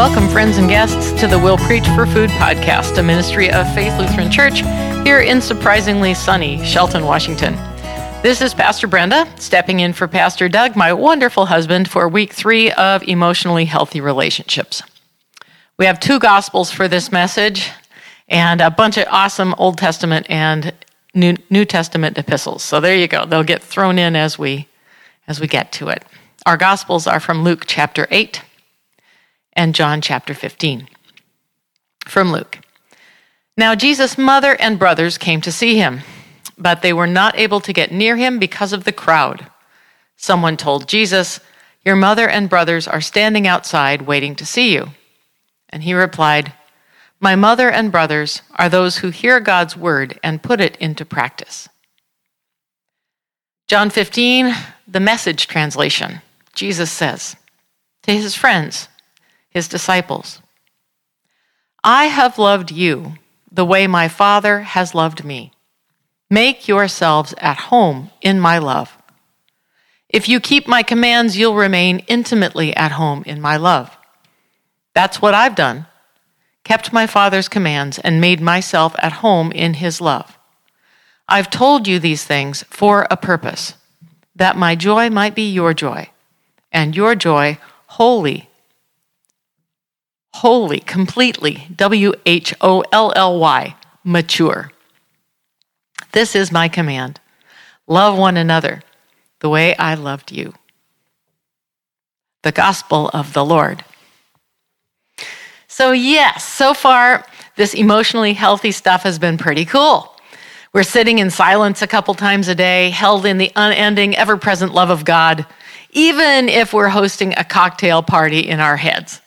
Welcome, friends and guests, to the Will Preach for Food podcast, a ministry of Faith Lutheran Church here in surprisingly sunny Shelton, Washington. This is Pastor Brenda stepping in for Pastor Doug, my wonderful husband, for week three of emotionally healthy relationships. We have two gospels for this message and a bunch of awesome Old Testament and New, New Testament epistles. So there you go. They'll get thrown in as we as we get to it. Our gospels are from Luke chapter 8 and John chapter 15. From Luke. Now Jesus' mother and brothers came to see him, but they were not able to get near him because of the crowd. Someone told Jesus, Your mother and brothers are standing outside waiting to see you. And he replied, My mother and brothers are those who hear God's word and put it into practice. John 15, the message translation, Jesus says to his friends, his disciples, I have loved you the way my Father has loved me. Make yourselves at home in my love. If you keep my commands, you'll remain intimately at home in my love. That's what I've done, kept my Father's commands, and made myself at home in his love. I've told you these things for a purpose, that my joy might be your joy, and your joy wholly wholly, completely, W H O L L Y, mature. This is my command love one another the way I loved you. The gospel of the Lord. So, yes, so far, this emotionally healthy stuff has been pretty cool. We're sitting in silence a couple times a day, held in the unending, ever present love of God, even if we're hosting a cocktail party in our heads.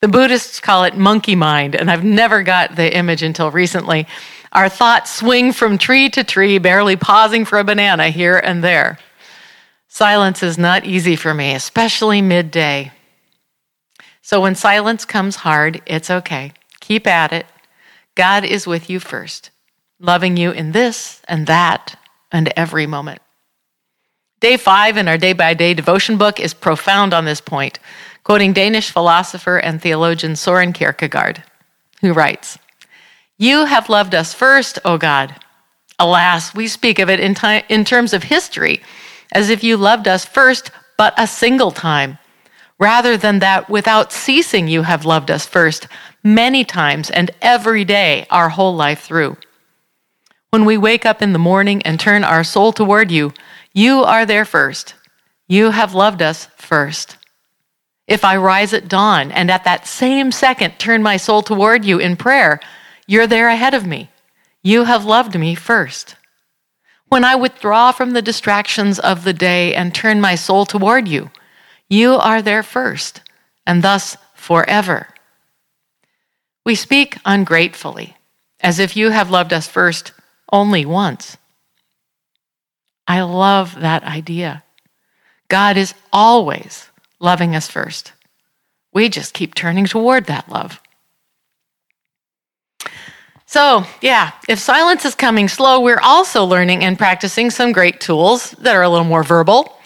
The Buddhists call it monkey mind, and I've never got the image until recently. Our thoughts swing from tree to tree, barely pausing for a banana here and there. Silence is not easy for me, especially midday. So when silence comes hard, it's okay. Keep at it. God is with you first, loving you in this and that and every moment. Day five in our day by day devotion book is profound on this point quoting Danish philosopher and theologian Soren Kierkegaard, who writes You have loved us first, O God. Alas, we speak of it in, in terms of history, as if you loved us first but a single time, rather than that without ceasing you have loved us first many times and every day our whole life through. When we wake up in the morning and turn our soul toward you, you are there first. You have loved us first. If I rise at dawn and at that same second turn my soul toward you in prayer, you're there ahead of me. You have loved me first. When I withdraw from the distractions of the day and turn my soul toward you, you are there first, and thus forever. We speak ungratefully, as if you have loved us first only once. I love that idea. God is always loving us first. We just keep turning toward that love. So, yeah, if silence is coming slow, we're also learning and practicing some great tools that are a little more verbal.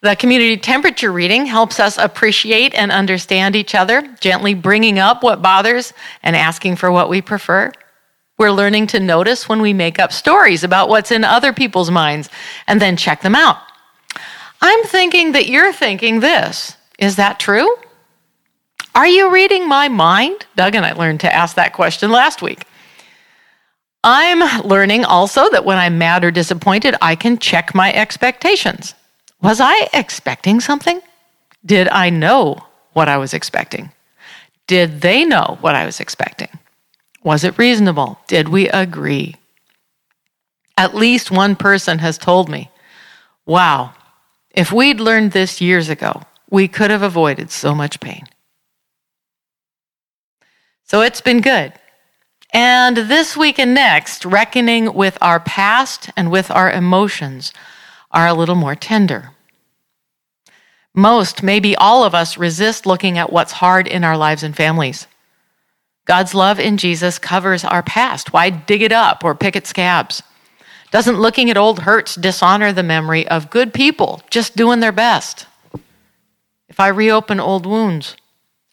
The community temperature reading helps us appreciate and understand each other, gently bringing up what bothers and asking for what we prefer. We're learning to notice when we make up stories about what's in other people's minds and then check them out. I'm thinking that you're thinking this. Is that true? Are you reading my mind? Doug and I learned to ask that question last week. I'm learning also that when I'm mad or disappointed, I can check my expectations. Was I expecting something? Did I know what I was expecting? Did they know what I was expecting? Was it reasonable? Did we agree? At least one person has told me, wow, if we'd learned this years ago, we could have avoided so much pain. So it's been good. And this week and next, reckoning with our past and with our emotions are a little more tender. Most, maybe all of us, resist looking at what's hard in our lives and families. God's love in Jesus covers our past. Why dig it up or pick at scabs? Doesn't looking at old hurts dishonor the memory of good people just doing their best? If I reopen old wounds,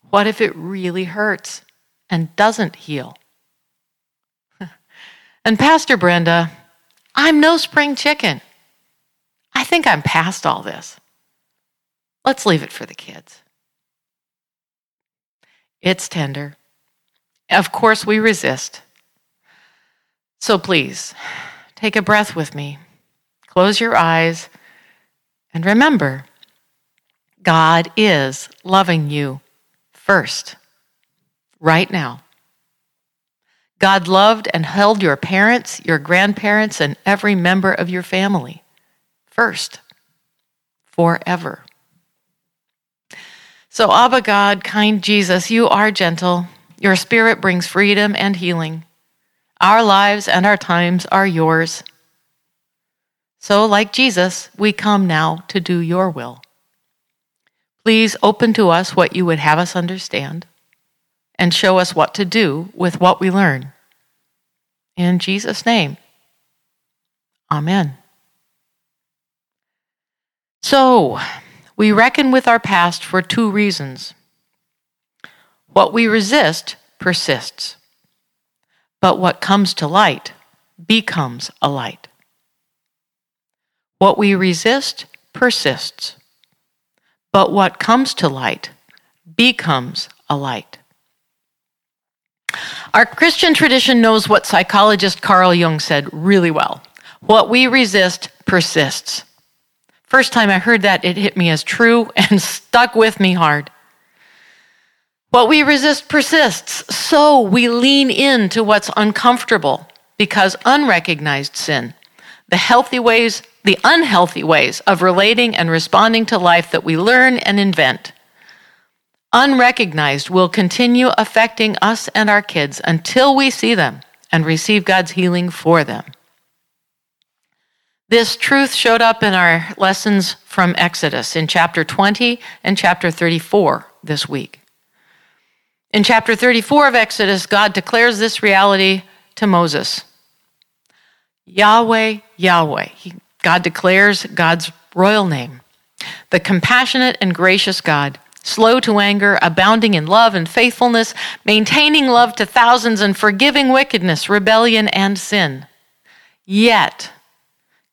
What if it really hurts and doesn't heal? and Pastor Brenda, I'm no spring chicken. I think I'm past all this. Let's leave it for the kids. It's tender. Of course, we resist. So please, take a breath with me. Close your eyes and remember God is loving you first, right now. God loved and held your parents, your grandparents, and every member of your family first, forever. So, Abba God, kind Jesus, you are gentle. Your spirit brings freedom and healing. Our lives and our times are yours. So, like Jesus, we come now to do your will. Please open to us what you would have us understand and show us what to do with what we learn. In Jesus' name, Amen. So, we reckon with our past for two reasons. What we resist persists, but what comes to light becomes a light. What we resist persists, but what comes to light becomes a light. Our Christian tradition knows what psychologist Carl Jung said really well. What we resist persists. First time I heard that, it hit me as true and stuck with me hard. What we resist persists, so we lean into what's uncomfortable because unrecognized sin, the healthy ways, the unhealthy ways of relating and responding to life that we learn and invent, unrecognized will continue affecting us and our kids until we see them and receive God's healing for them. This truth showed up in our lessons from Exodus in chapter 20 and chapter 34 this week. In chapter 34 of Exodus, God declares this reality to Moses Yahweh, Yahweh. He, God declares God's royal name, the compassionate and gracious God, slow to anger, abounding in love and faithfulness, maintaining love to thousands, and forgiving wickedness, rebellion, and sin. Yet,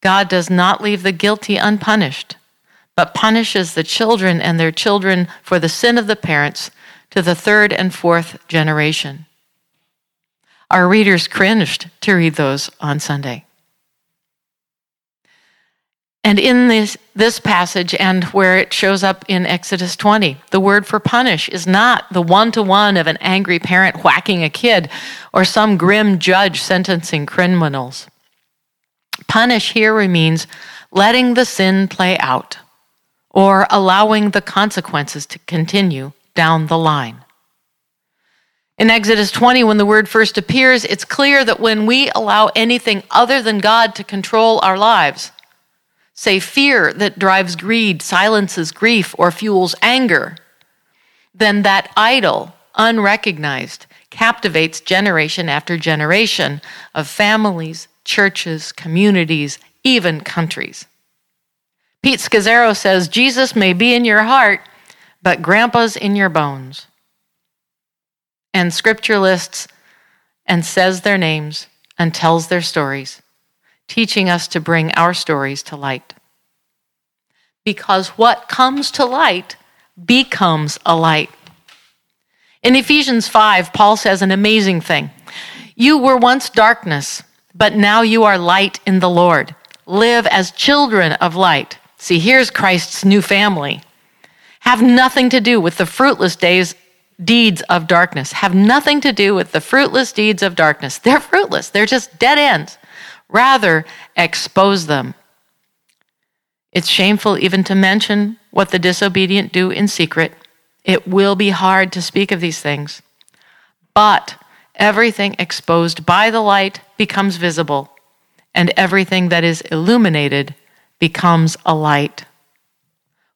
God does not leave the guilty unpunished, but punishes the children and their children for the sin of the parents to the third and fourth generation. Our readers cringed to read those on Sunday. And in this, this passage and where it shows up in Exodus 20, the word for punish is not the one to one of an angry parent whacking a kid or some grim judge sentencing criminals. Punish here means letting the sin play out or allowing the consequences to continue down the line. In Exodus 20, when the word first appears, it's clear that when we allow anything other than God to control our lives, say fear that drives greed, silences grief, or fuels anger, then that idol, unrecognized, captivates generation after generation of families, churches, communities, even countries. Pete Scazzero says Jesus may be in your heart, but grandpa's in your bones. And scripture lists and says their names and tells their stories, teaching us to bring our stories to light. Because what comes to light becomes a light. In Ephesians 5, Paul says an amazing thing. You were once darkness but now you are light in the Lord. Live as children of light. See, here's Christ's new family. Have nothing to do with the fruitless days, deeds of darkness. Have nothing to do with the fruitless deeds of darkness. They're fruitless, they're just dead ends. Rather, expose them. It's shameful even to mention what the disobedient do in secret. It will be hard to speak of these things. But everything exposed by the light becomes visible, and everything that is illuminated becomes a light.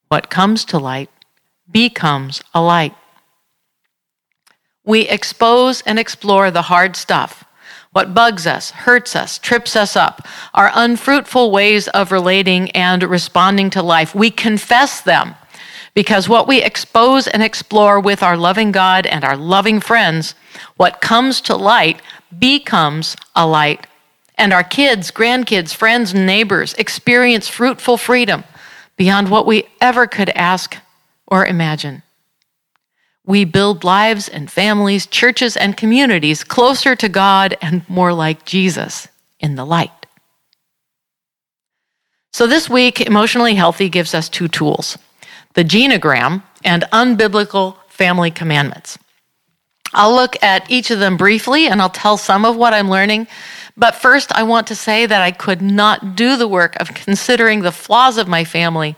What comes to light becomes a light. We expose and explore the hard stuff, what bugs us, hurts us, trips us up, our unfruitful ways of relating and responding to life. We confess them Because what we expose and explore with our loving God and our loving friends, what comes to light becomes a light. And our kids, grandkids, friends, neighbors experience fruitful freedom beyond what we ever could ask or imagine. We build lives and families, churches and communities closer to God and more like Jesus in the light. So, this week, Emotionally Healthy gives us two tools the genogram and unbiblical family commandments. I'll look at each of them briefly and I'll tell some of what I'm learning. But first, I want to say that I could not do the work of considering the flaws of my family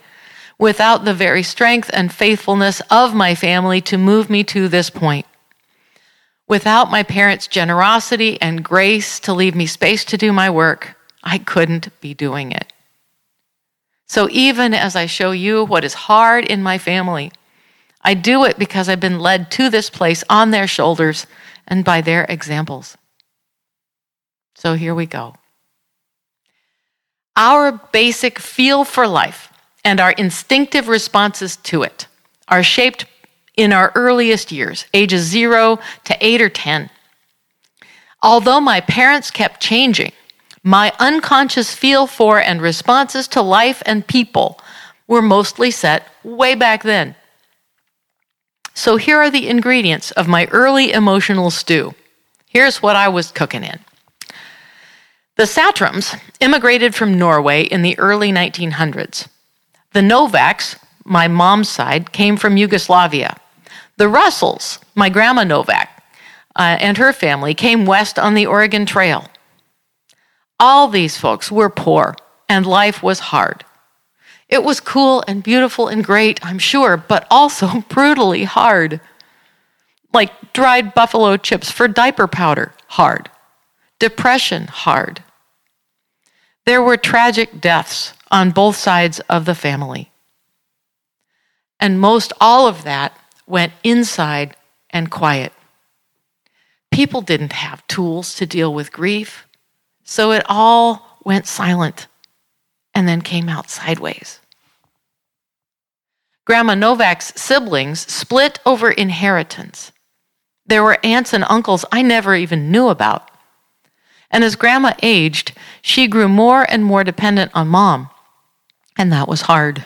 without the very strength and faithfulness of my family to move me to this point. Without my parents' generosity and grace to leave me space to do my work, I couldn't be doing it. So even as I show you what is hard in my family, I do it because I've been led to this place on their shoulders and by their examples. So here we go. Our basic feel for life and our instinctive responses to it are shaped in our earliest years, ages zero to eight or 10. Although my parents kept changing, my unconscious feel for and responses to life and people were mostly set way back then. So here are the ingredients of my early emotional stew. Here's what I was cooking in. The Satrams immigrated from Norway in the early 1900s. The Novaks, my mom's side, came from Yugoslavia. The Russells, my grandma Novak, uh, and her family came west on the Oregon Trail. All these folks were poor and life was hard. It was cool and beautiful and great, I'm sure, but also brutally hard. Like dried buffalo chips for diaper powder, hard. Depression, hard. There were tragic deaths on both sides of the family. And most all of that went inside and quiet. People didn't have tools to deal with grief. So it all went silent and then came out sideways. Grandma Novak's siblings split over inheritance. There were aunts and uncles I never even knew about. And as grandma aged, she grew more and more dependent on mom, and that was hard.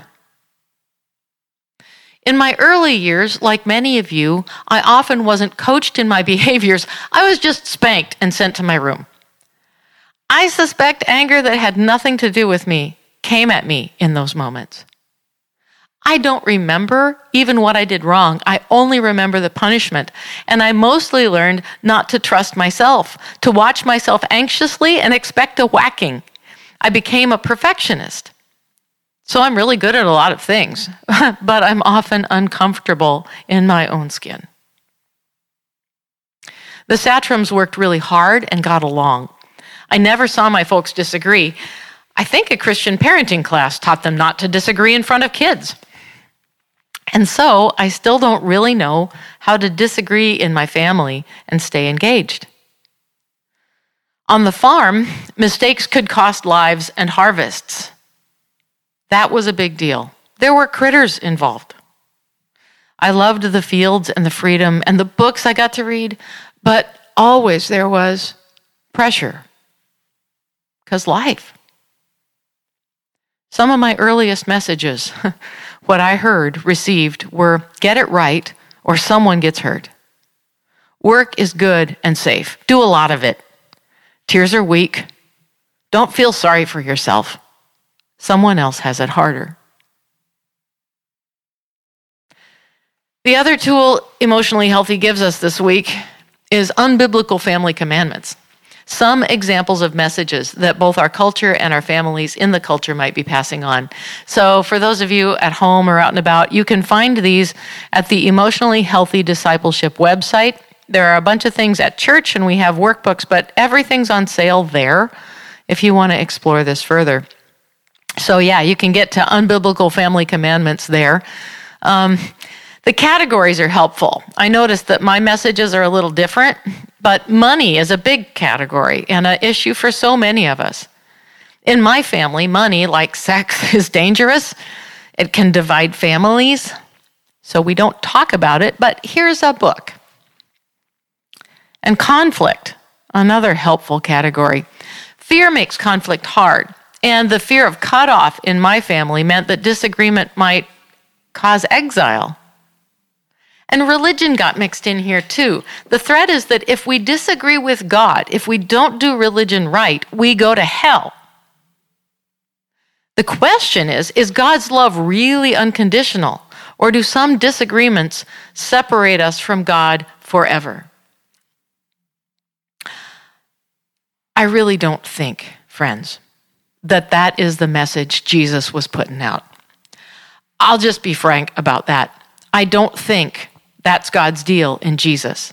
In my early years, like many of you, I often wasn't coached in my behaviors. I was just spanked and sent to my room. I suspect anger that had nothing to do with me came at me in those moments. I don't remember even what I did wrong. I only remember the punishment. And I mostly learned not to trust myself, to watch myself anxiously and expect a whacking. I became a perfectionist. So I'm really good at a lot of things, but I'm often uncomfortable in my own skin. The Satrams worked really hard and got along. I never saw my folks disagree. I think a Christian parenting class taught them not to disagree in front of kids. And so I still don't really know how to disagree in my family and stay engaged. On the farm, mistakes could cost lives and harvests. That was a big deal. There were critters involved. I loved the fields and the freedom and the books I got to read, but always there was pressure because life. Some of my earliest messages, what I heard, received, were get it right or someone gets hurt. Work is good and safe. Do a lot of it. Tears are weak. Don't feel sorry for yourself. Someone else has it harder. The other tool Emotionally Healthy gives us this week is unbiblical family commandments some examples of messages that both our culture and our families in the culture might be passing on. So, for those of you at home or out and about, you can find these at the Emotionally Healthy Discipleship website. There are a bunch of things at church, and we have workbooks, but everything's on sale there if you want to explore this further. So, yeah, you can get to unbiblical family commandments there. Um, the categories are helpful. I noticed that my messages are a little different, but money is a big category and an issue for so many of us. In my family, money, like sex, is dangerous. It can divide families. so we don't talk about it, but here's a book. And conflict, another helpful category. Fear makes conflict hard, and the fear of cutoff in my family meant that disagreement might cause exile. And religion got mixed in here too. The threat is that if we disagree with God, if we don't do religion right, we go to hell. The question is Is God's love really unconditional? Or do some disagreements separate us from God forever? I really don't think, friends, that that is the message Jesus was putting out. I'll just be frank about that. I don't think that's God's deal in Jesus.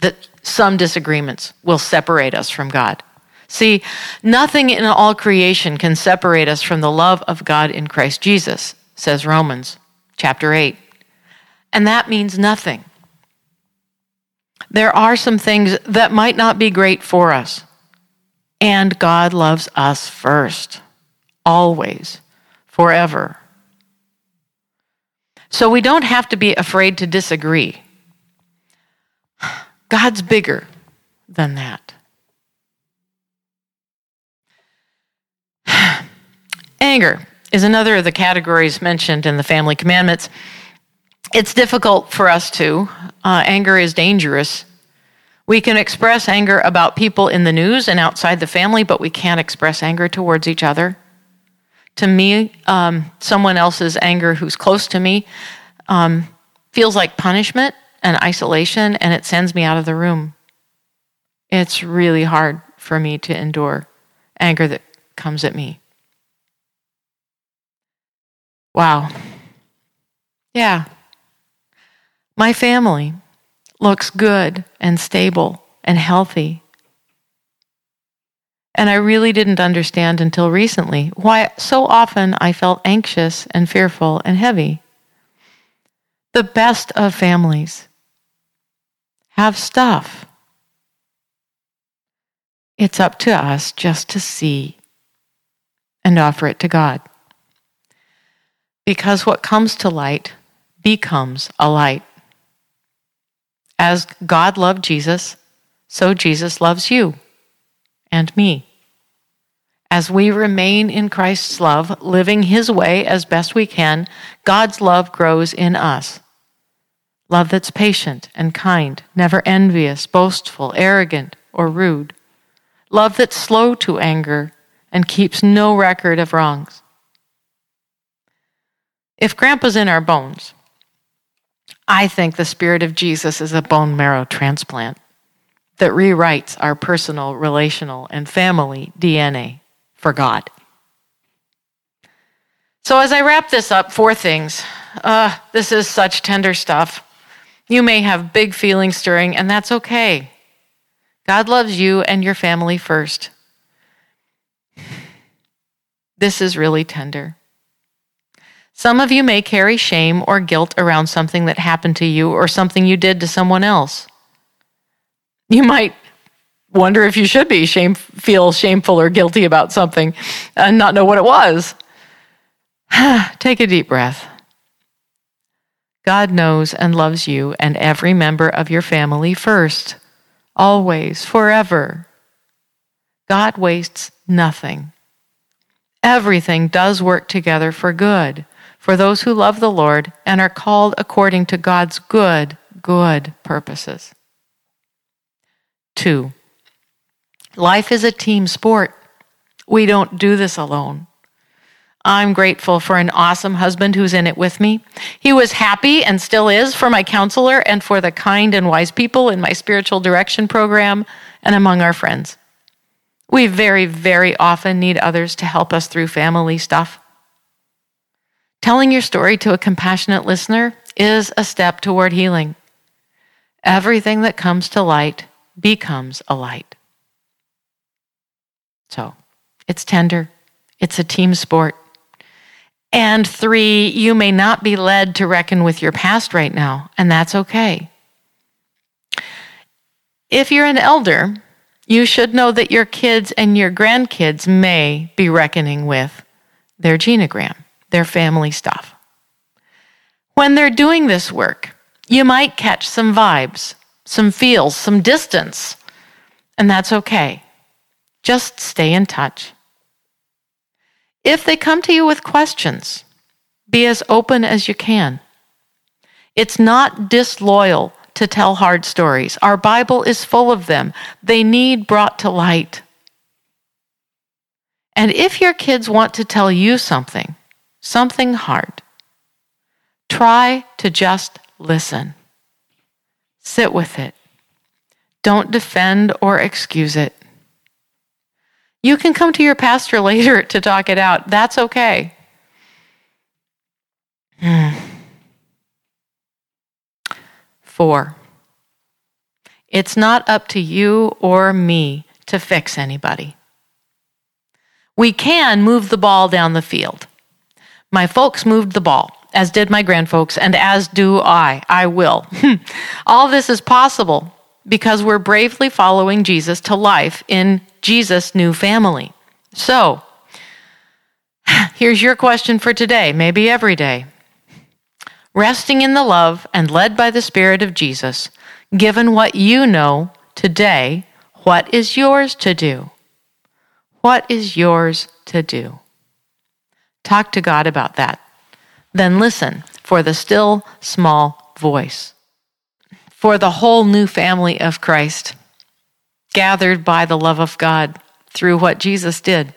That some disagreements will separate us from God. See, nothing in all creation can separate us from the love of God in Christ Jesus, says Romans chapter 8. And that means nothing. There are some things that might not be great for us. And God loves us first, always, forever. So we don't have to be afraid to disagree. God's bigger than that. Anger is another of the categories mentioned in the family commandments. It's difficult for us to. Uh, anger is dangerous. We can express anger about people in the news and outside the family, but we can't express anger towards each other to me, um, someone else's anger who's close to me um, feels like punishment and isolation, and it sends me out of the room. It's really hard for me to endure anger that comes at me. Wow. Yeah. My family looks good and stable and healthy and I really didn't understand until recently why so often I felt anxious and fearful and heavy. The best of families have stuff. It's up to us just to see and offer it to God. Because what comes to light becomes a light. As God loved Jesus, so Jesus loves you and me. As we remain in Christ's love, living His way as best we can, God's love grows in us. Love that's patient and kind, never envious, boastful, arrogant, or rude. Love that's slow to anger and keeps no record of wrongs. If Grandpa's in our bones, I think the Spirit of Jesus is a bone marrow transplant that rewrites our personal, relational, and family DNA for God. So, as I wrap this up, four things. Uh, this is such tender stuff. You may have big feelings stirring, and that's okay. God loves you and your family first. This is really tender. Some of you may carry shame or guilt around something that happened to you or something you did to someone else. You might wonder if you should be shame, feel shameful or guilty about something and not know what it was. Take a deep breath. God knows and loves you and every member of your family first, always, forever. God wastes nothing. Everything does work together for good for those who love the Lord and are called according to God's good, good purposes. Two, Life is a team sport. We don't do this alone. I'm grateful for an awesome husband who's in it with me. He was happy and still is for my counselor and for the kind and wise people in my spiritual direction program and among our friends. We very, very often need others to help us through family stuff. Telling your story to a compassionate listener is a step toward healing. Everything that comes to light becomes a light. So it's tender, it's a team sport. And three, you may not be led to reckon with your past right now, and that's okay. If you're an elder, you should know that your kids and your grandkids may be reckoning with their genogram, their family stuff. When they're doing this work, you might catch some vibes, some feels, some distance, and that's okay. Just stay in touch. If they come to you with questions, be as open as you can. It's not disloyal to tell hard stories. Our Bible is full of them. They need brought to light. And if your kids want to tell you something, something hard, try to just listen. Sit with it. Don't defend or excuse it. You can come to your pastor later to talk it out. That's okay. Hmm. Four, it's not up to you or me to fix anybody. We can move the ball down the field. My folks moved the ball, as did my grandfolks, and as do I. I will. Hmm. All this is possible because we're bravely following Jesus to life in Jesus' new family. So, here's your question for today, maybe every day. Resting in the love and led by the Spirit of Jesus, given what you know today, what is yours to do? What is yours to do? Talk to God about that. Then listen for the still small voice for the whole new family of Christ, gathered by the love of God through what Jesus did.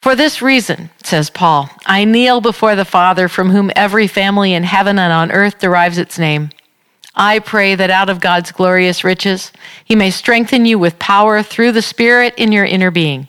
For this reason, says Paul, I kneel before the Father from whom every family in heaven and on earth derives its name. I pray that out of God's glorious riches, he may strengthen you with power through the Spirit in your inner being,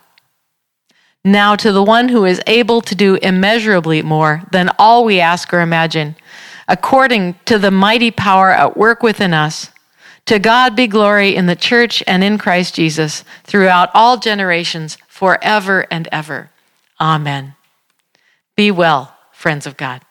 Now, to the one who is able to do immeasurably more than all we ask or imagine, according to the mighty power at work within us, to God be glory in the church and in Christ Jesus throughout all generations, forever and ever. Amen. Be well, friends of God.